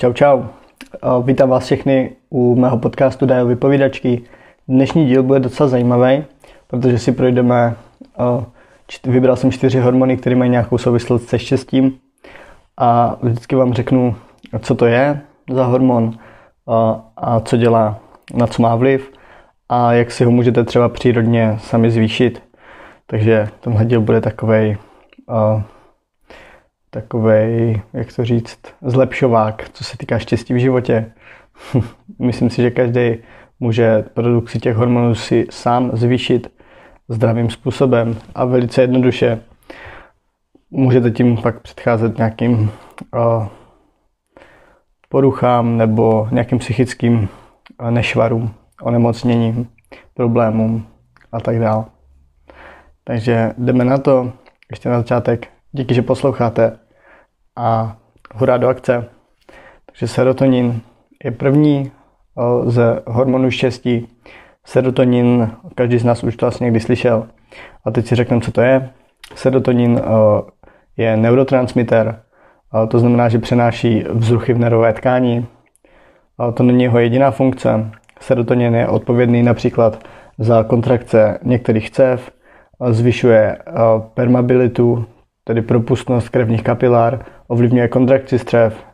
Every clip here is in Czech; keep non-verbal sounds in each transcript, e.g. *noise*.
Čau, čau. Vítám vás všechny u mého podcastu Dajo vypovídačky. Dnešní díl bude docela zajímavý, protože si projdeme, vybral jsem čtyři hormony, které mají nějakou souvislost se štěstím a vždycky vám řeknu, co to je za hormon a co dělá, na co má vliv a jak si ho můžete třeba přírodně sami zvýšit. Takže tenhle díl bude takovej takový, jak to říct, zlepšovák, co se týká štěstí v životě. *laughs* Myslím si, že každý může produkci těch hormonů si sám zvýšit zdravým způsobem a velice jednoduše. Můžete tím pak předcházet nějakým uh, poruchám nebo nějakým psychickým nešvarům, onemocněním, problémům a tak dále. Takže jdeme na to. Ještě na začátek Díky, že posloucháte a hurá do akce. Takže serotonin je první ze hormonů štěstí. Serotonin, každý z nás už to asi někdy slyšel. A teď si řekneme, co to je. Serotonin je neurotransmitter, to znamená, že přenáší vzruchy v nervové tkání. To není jeho jediná funkce. Serotonin je odpovědný například za kontrakce některých cév, zvyšuje permabilitu, tedy propustnost krevních kapilár, ovlivňuje kontrakci střev,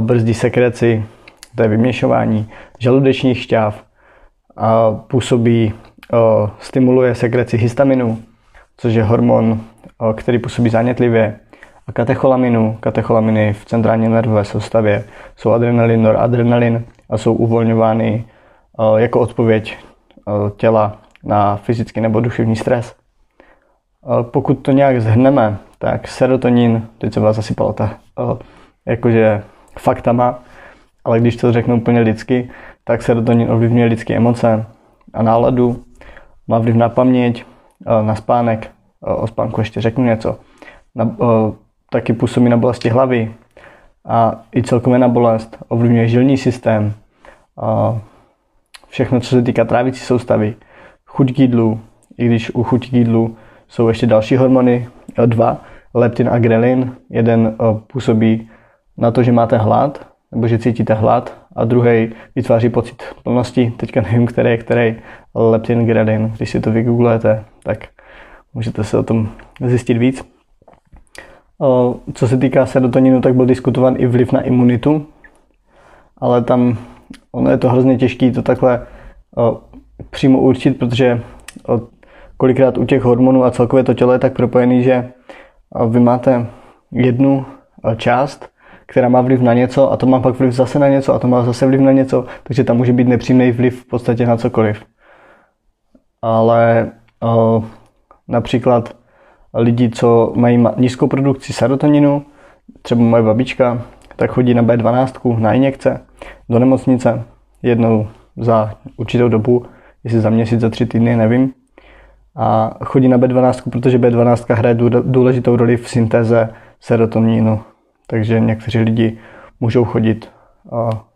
brzdí sekreci, to je vyměšování žaludečních šťáv, a působí, stimuluje sekreci histaminu, což je hormon, který působí zánětlivě, a katecholaminu. Katecholaminy v centrální nervové soustavě jsou adrenalin, noradrenalin a jsou uvolňovány jako odpověď těla na fyzický nebo duševní stres. Pokud to nějak zhrneme, tak serotonin, teď se vás zasypalo ta, jakože faktama, ale když to řeknu úplně lidsky, tak serotonin ovlivňuje lidské emoce a náladu, má vliv na paměť, na spánek, o spánku ještě řeknu něco, na, taky působí na bolesti hlavy a i celkově na bolest, ovlivňuje žilní systém, všechno, co se týká trávicí soustavy, chuť k jídlu, i když u chuť k jídlu jsou ještě další hormony, dva, leptin a grelin. Jeden působí na to, že máte hlad, nebo že cítíte hlad, a druhý vytváří pocit plnosti. Teďka nevím, který je který leptin, grelin. Když si to vygooglujete, tak můžete se o tom zjistit víc. Co se týká serotoninu, tak byl diskutován i vliv na imunitu, ale tam ono je to hrozně těžké to takhle přímo určit, protože kolikrát u těch hormonů a celkově to tělo je tak propojený, že vy máte jednu část, která má vliv na něco a to má pak vliv zase na něco a to má zase vliv na něco, takže tam může být nepřímý vliv v podstatě na cokoliv. Ale o, například lidi, co mají nízkou produkci serotoninu, třeba moje babička, tak chodí na B12, na injekce, do nemocnice jednou za určitou dobu, jestli za měsíc, za tři týdny, nevím a chodí na B12, protože B12 hraje důležitou roli v syntéze serotoninu. Takže někteří lidi můžou chodit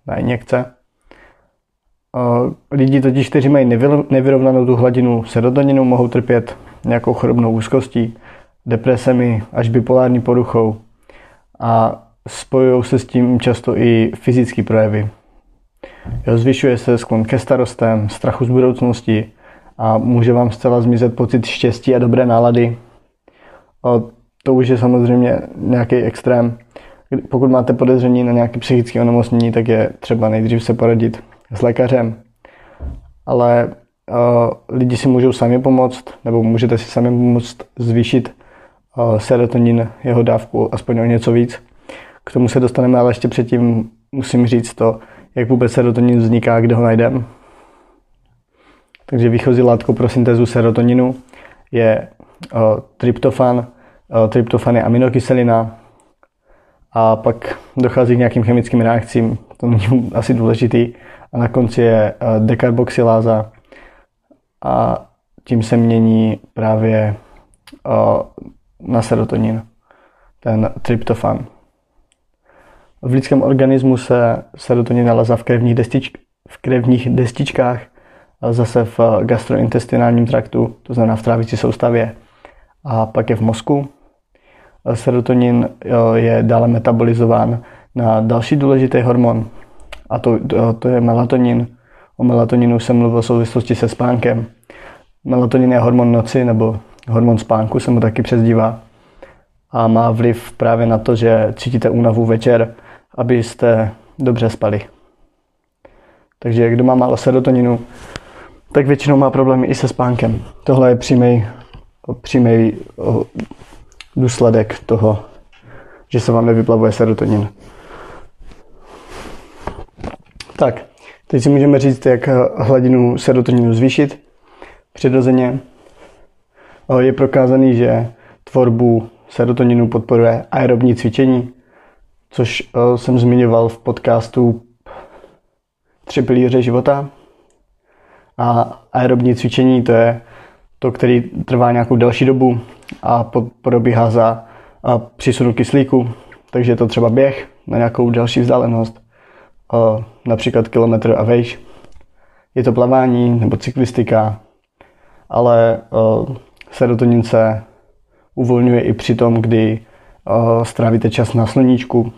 na injekce. Lidi totiž, kteří mají nevyrovnanou tu hladinu serotoninu, mohou trpět nějakou chorobnou úzkostí, depresemi až bipolární poruchou a spojují se s tím často i fyzické projevy. Zvyšuje se sklon ke starostem, strachu z budoucnosti, a může vám zcela zmizet pocit štěstí a dobré nálady. A to už je samozřejmě nějaký extrém. Pokud máte podezření na nějaké psychické onemocnění, tak je třeba nejdřív se poradit s lékařem. Ale uh, lidi si můžou sami pomoct, nebo můžete si sami pomoct zvýšit uh, serotonin, jeho dávku aspoň o něco víc. K tomu se dostaneme, ale ještě předtím musím říct to, jak vůbec serotonin vzniká, kde ho najdeme. Takže výchozí látkou pro syntézu serotoninu je uh, tryptofan. Uh, tryptofan je aminokyselina a pak dochází k nějakým chemickým reakcím, to není asi důležitý. A na konci je uh, dekarboxyláza a tím se mění právě na serotonin, ten tryptofan. V lidském organismu se serotonin nalezá v krevních, destič, v krevních destičkách zase v gastrointestinálním traktu, to znamená v trávicí soustavě a pak je v mozku. Serotonin je dále metabolizován na další důležitý hormon, a to, to, to je melatonin. O melatoninu jsem mluvil v souvislosti se spánkem. Melatonin je hormon noci, nebo hormon spánku se mu taky přezdívá. A má vliv právě na to, že cítíte únavu večer, abyste dobře spali. Takže kdo má málo serotoninu, tak většinou má problémy i se spánkem. Tohle je přímý, přímý důsledek toho, že se vám nevyplavuje serotonin. Tak, teď si můžeme říct, jak hladinu serotoninu zvýšit přirozeně. Je prokázaný, že tvorbu serotoninu podporuje aerobní cvičení, což jsem zmiňoval v podcastu Tři pilíře života. A aerobní cvičení to je to, který trvá nějakou delší dobu a probíhá za přísunu kyslíku. Takže je to třeba běh na nějakou další vzdálenost, například kilometr a vejš. Je to plavání nebo cyklistika, ale serotonin se uvolňuje i při tom, kdy strávíte čas na sluníčku,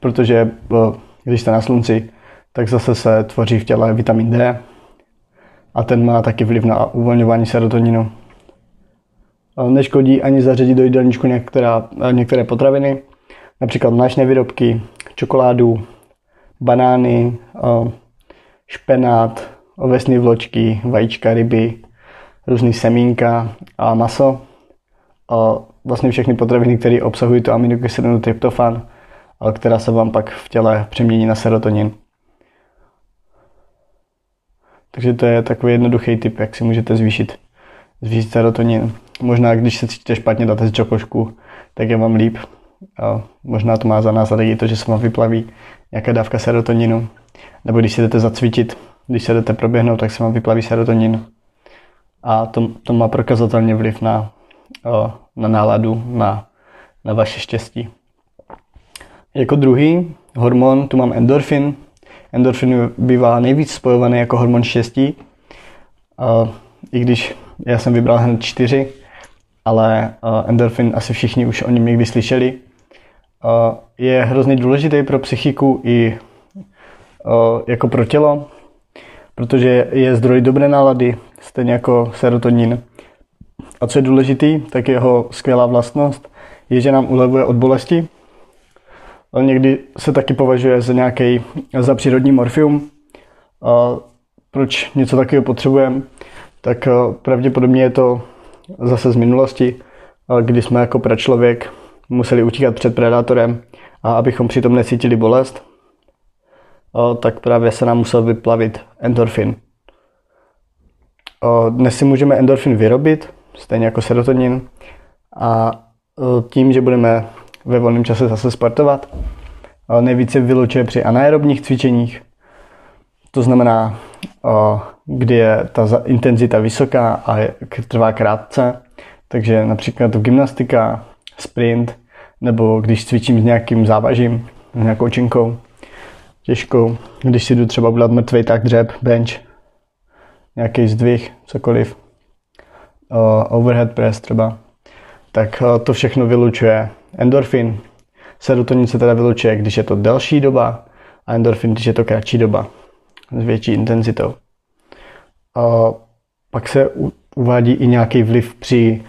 protože když jste na slunci, tak zase se tvoří v těle vitamin D a ten má taky vliv na uvolňování serotoninu. Neškodí ani zařadit do jídelníčku některá, některé potraviny, například mléčné výrobky, čokoládu, banány, špenát, ovesné vločky, vajíčka, ryby, různý semínka a maso. Vlastně všechny potraviny, které obsahují to aminokyselinu tryptofan, která se vám pak v těle přemění na serotonin. Takže to je takový jednoduchý tip, jak si můžete zvýšit, zvýšit serotonin. Možná, když se cítíte špatně, dáte si čokošku, tak je vám líp. A možná to má za následek i to, že se vám vyplaví nějaká dávka serotoninu. Nebo když si jdete zacvičit, když se jdete proběhnout, tak se vám vyplaví serotonin. A to, to má prokazatelně vliv na, na náladu, na, na vaše štěstí. Jako druhý hormon tu mám endorfin, endorfin bývá nejvíc spojovaný jako hormon štěstí. I když já jsem vybral hned čtyři, ale endorfin asi všichni už o něm někdy slyšeli. Je hrozně důležitý pro psychiku i jako pro tělo, protože je zdroj dobré nálady, stejně jako serotonin. A co je důležitý, tak jeho skvělá vlastnost je, že nám ulevuje od bolesti ale někdy se taky považuje za nějaký za přírodní morfium. A proč něco takového potřebujeme? Tak pravděpodobně je to zase z minulosti, kdy jsme jako pračlověk museli utíkat před predátorem a abychom přitom necítili bolest, tak právě se nám musel vyplavit endorfin. Dnes si můžeme endorfin vyrobit, stejně jako serotonin, a tím, že budeme ve volném čase zase sportovat. Nejvíce vylučuje při anaerobních cvičeních. To znamená, kdy je ta intenzita vysoká a trvá krátce. Takže například gymnastika, sprint, nebo když cvičím s nějakým závažím, s nějakou činkou, těžkou, když si jdu třeba udělat mrtvý tak dřep, bench, nějaký zdvih, cokoliv, overhead press třeba, tak to všechno vylučuje endorfin. Serotonin se teda vylučuje, když je to delší doba a endorfin, když je to kratší doba s větší intenzitou. A pak se uvádí i nějaký vliv při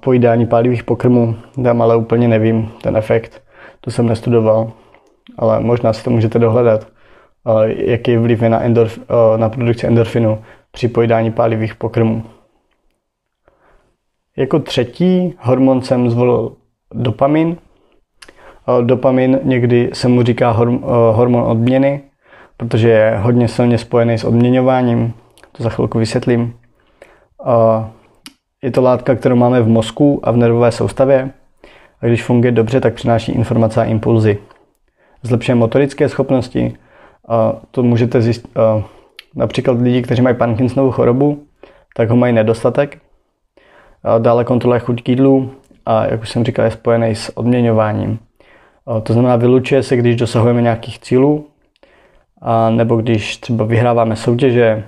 pojídání pálivých pokrmů. Tam ale úplně nevím ten efekt. To jsem nestudoval, ale možná si to můžete dohledat. Jaký vliv je na, endorf, na produkci endorfinu při pojídání pálivých pokrmů. Jako třetí hormon jsem zvolil dopamin. Dopamin někdy se mu říká hormon odměny, protože je hodně silně spojený s odměňováním. To za chvilku vysvětlím. Je to látka, kterou máme v mozku a v nervové soustavě. A když funguje dobře, tak přináší informace a impulzy. Zlepšuje motorické schopnosti. To můžete zjistit. Například lidi, kteří mají Parkinsonovu chorobu, tak ho mají nedostatek. Dále kontroluje chuť k jídlu, a jak už jsem říkal, je spojený s odměňováním. To znamená, vylučuje se, když dosahujeme nějakých cílů, a nebo když třeba vyhráváme soutěže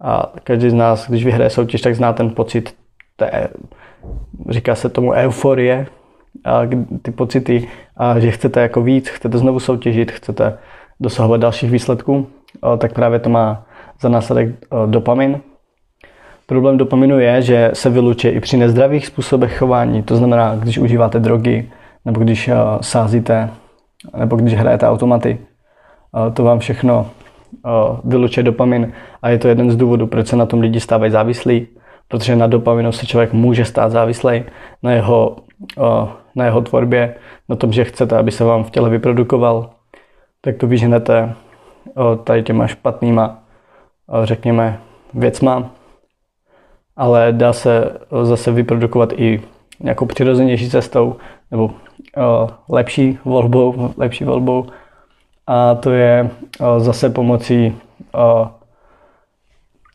a každý z nás, když vyhraje soutěž, tak zná ten pocit té, říká se tomu euforie, ty pocity, že chcete jako víc, chcete znovu soutěžit, chcete dosahovat dalších výsledků, tak právě to má za následek dopamin. Problém dopaminu je, že se vylučuje i při nezdravých způsobech chování, to znamená, když užíváte drogy, nebo když sázíte, nebo když hrajete automaty. To vám všechno vylučuje dopamin a je to jeden z důvodů, proč se na tom lidi stávají závislí, protože na dopaminu se člověk může stát závislý na jeho, na jeho tvorbě, na tom, že chcete, aby se vám v těle vyprodukoval, tak to vyženete tady těma špatnýma, řekněme, věcma, ale dá se zase vyprodukovat i nějakou přirozenější cestou nebo lepší volbou, lepší volbou a to je zase pomocí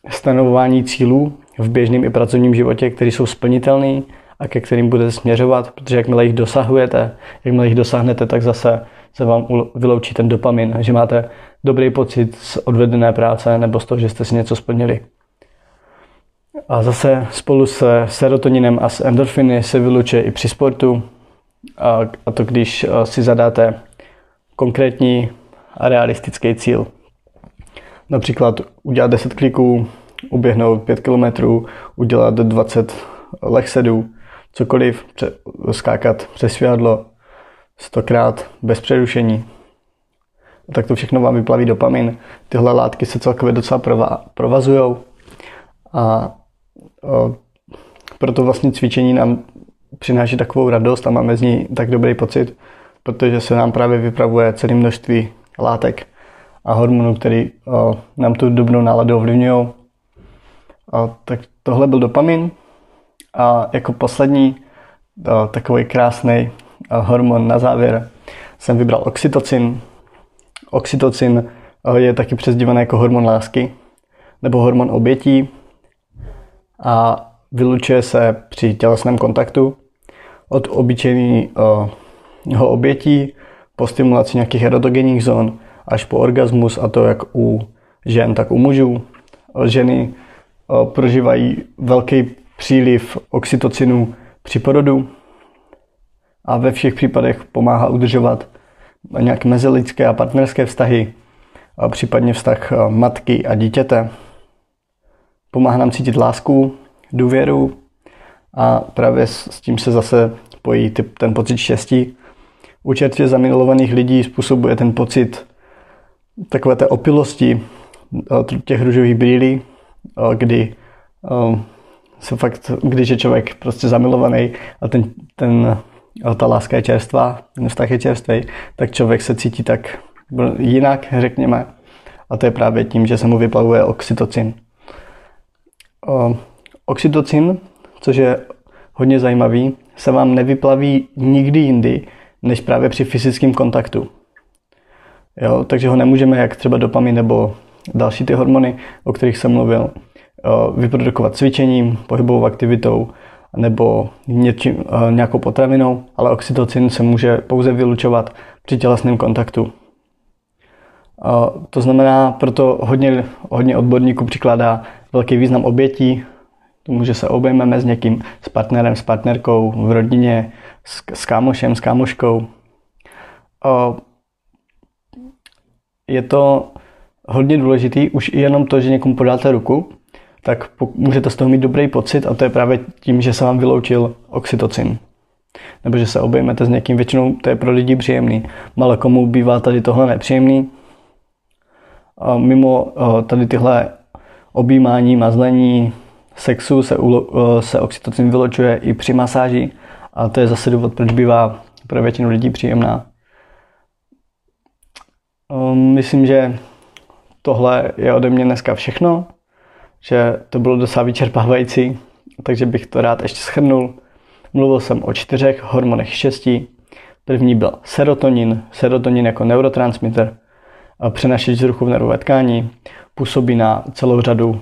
stanovování cílů v běžném i pracovním životě, které jsou splnitelné a ke kterým budete směřovat, protože jakmile jich dosahujete, jakmile jich dosáhnete, tak zase se vám vyloučí ten dopamin, že máte dobrý pocit z odvedené práce nebo z toho, že jste si něco splnili. A zase spolu se serotoninem a s endorfiny se vylučuje i při sportu. A to když si zadáte konkrétní a realistický cíl. Například udělat 10 kliků, uběhnout 5 km, udělat 20 lechsedů, cokoliv, skákat přes svědlo stokrát bez přerušení. Tak to všechno vám vyplaví dopamin. Tyhle látky se celkově docela provazují a proto vlastně cvičení nám přináší takovou radost a máme z ní tak dobrý pocit, protože se nám právě vypravuje celé množství látek a hormonů, který o, nám tu dobrou náladu ovlivňují. Tak tohle byl dopamin. A jako poslední o, takový krásný hormon na závěr jsem vybral oxytocin. Oxytocin je taky přezdívaný jako hormon lásky nebo hormon obětí a vylučuje se při tělesném kontaktu od obyčejného obětí po stimulaci nějakých erotogenních zón až po orgasmus a to jak u žen, tak u mužů. Ženy prožívají velký příliv oxytocinu při porodu a ve všech případech pomáhá udržovat nějaké mezilidské a partnerské vztahy, a případně vztah matky a dítěte. Pomáhá nám cítit lásku, důvěru a právě s tím se zase pojí ten pocit štěstí u čerstvě zamilovaných lidí způsobuje ten pocit takové té opilosti eh, těch růžových brýlí, eh, kdy eh, se fakt, když je člověk prostě zamilovaný a ten, ten, ta láska je čerstvá, ten vztah je čerstvý, tak člověk se cítí tak jinak, řekněme. A to je právě tím, že se mu vyplavuje oxytocin. Oxytocin, což je hodně zajímavý, se vám nevyplaví nikdy jindy, než právě při fyzickém kontaktu. Jo, takže ho nemůžeme, jak třeba dopamin nebo další ty hormony, o kterých jsem mluvil, vyprodukovat cvičením, pohybovou aktivitou nebo něčím, nějakou potravinou, ale oxytocin se může pouze vylučovat při tělesném kontaktu. To znamená, proto hodně, hodně odborníků přikládá velký význam obětí, tomu, že se obejmeme s někým, s partnerem, s partnerkou, v rodině, s, s kámošem, s kámoškou. O, je to hodně důležitý, už i jenom to, že někomu podáte ruku, tak můžete z toho mít dobrý pocit a to je právě tím, že se vám vyloučil oxytocin. Nebo že se obejmete s někým, většinou to je pro lidi příjemný. Malo komu bývá tady tohle nepříjemný. A mimo tady tyhle objímání, mazlení, sexu se, se oxytocin vyločuje i při masáži a to je zase důvod, proč bývá pro většinu lidí příjemná. Um, myslím, že tohle je ode mě dneska všechno, že to bylo docela vyčerpávající, takže bych to rád ještě schrnul. Mluvil jsem o čtyřech hormonech štěstí. První byl serotonin. Serotonin jako neurotransmitter přenašeč vzruchu v nervové tkání, působí na celou řadu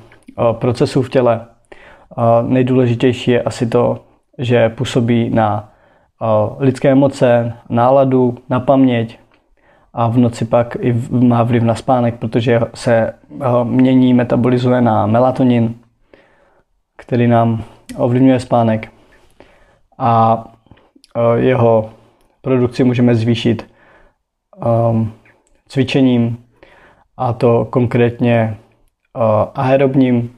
procesů v těle. Nejdůležitější je asi to, že působí na lidské emoce, náladu, na paměť a v noci pak i má vliv na spánek, protože se mění, metabolizuje na melatonin, který nám ovlivňuje spánek. A jeho produkci můžeme zvýšit um, cvičením a to konkrétně uh, aerobním,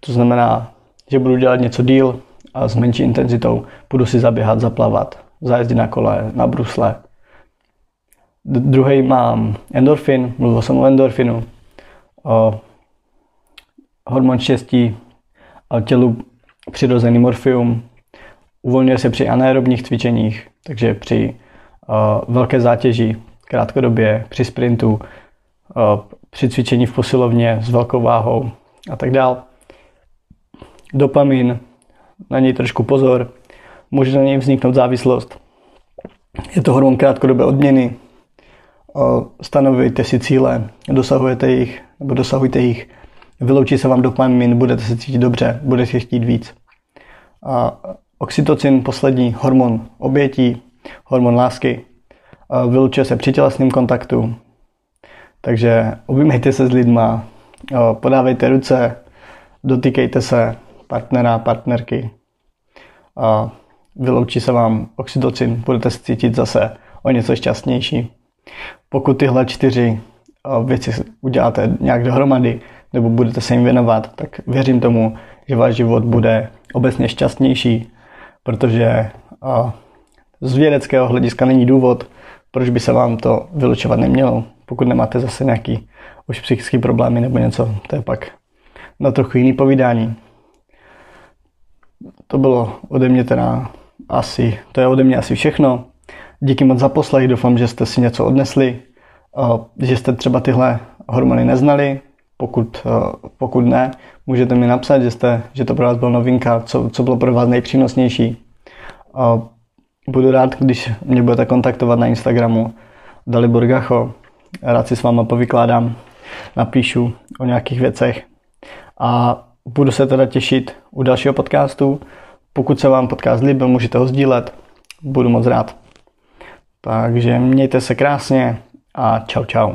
to znamená, že budu dělat něco díl a s menší intenzitou, budu si zaběhat, zaplavat, zajezdit na kole, na brusle. Druhý mám endorfin, mluvil jsem o endorfinu, o hormon štěstí, o tělu přirozený morfium, uvolňuje se při anaerobních cvičeních, takže při uh, velké zátěži, krátkodobě, při sprintu, uh, při cvičení v posilovně s velkou váhou a tak dále. Dopamin, na něj trošku pozor, může na něj vzniknout závislost. Je to hormon krátkodobé odměny, stanovujte si cíle, dosahujete jich, nebo dosahujte jich, vyloučí se vám dopamin, budete se cítit dobře, budete chtít víc. A oxytocin, poslední hormon obětí, hormon lásky, vylučuje se při tělesném kontaktu, takže objímejte se s lidma, podávejte ruce, dotýkejte se partnera, partnerky a vyloučí se vám oxytocin, budete se cítit zase o něco šťastnější. Pokud tyhle čtyři věci uděláte nějak dohromady, nebo budete se jim věnovat, tak věřím tomu, že váš život bude obecně šťastnější, protože z vědeckého hlediska není důvod, proč by se vám to vylučovat nemělo, pokud nemáte zase nějaký už psychický problémy nebo něco, to je pak na trochu jiný povídání. To bylo ode mě teda asi, to je ode mě asi všechno. Díky moc za poslech, doufám, že jste si něco odnesli, že jste třeba tyhle hormony neznali, pokud, pokud ne, můžete mi napsat, že, jste, že to pro vás byla novinka, co, co bylo pro vás nejpřínosnější. Budu rád, když mě budete kontaktovat na Instagramu Dalibor Gacho. Rád si s váma povykládám, napíšu o nějakých věcech. A budu se teda těšit u dalšího podcastu. Pokud se vám podcast líbil, můžete ho sdílet. Budu moc rád. Takže mějte se krásně a čau čau.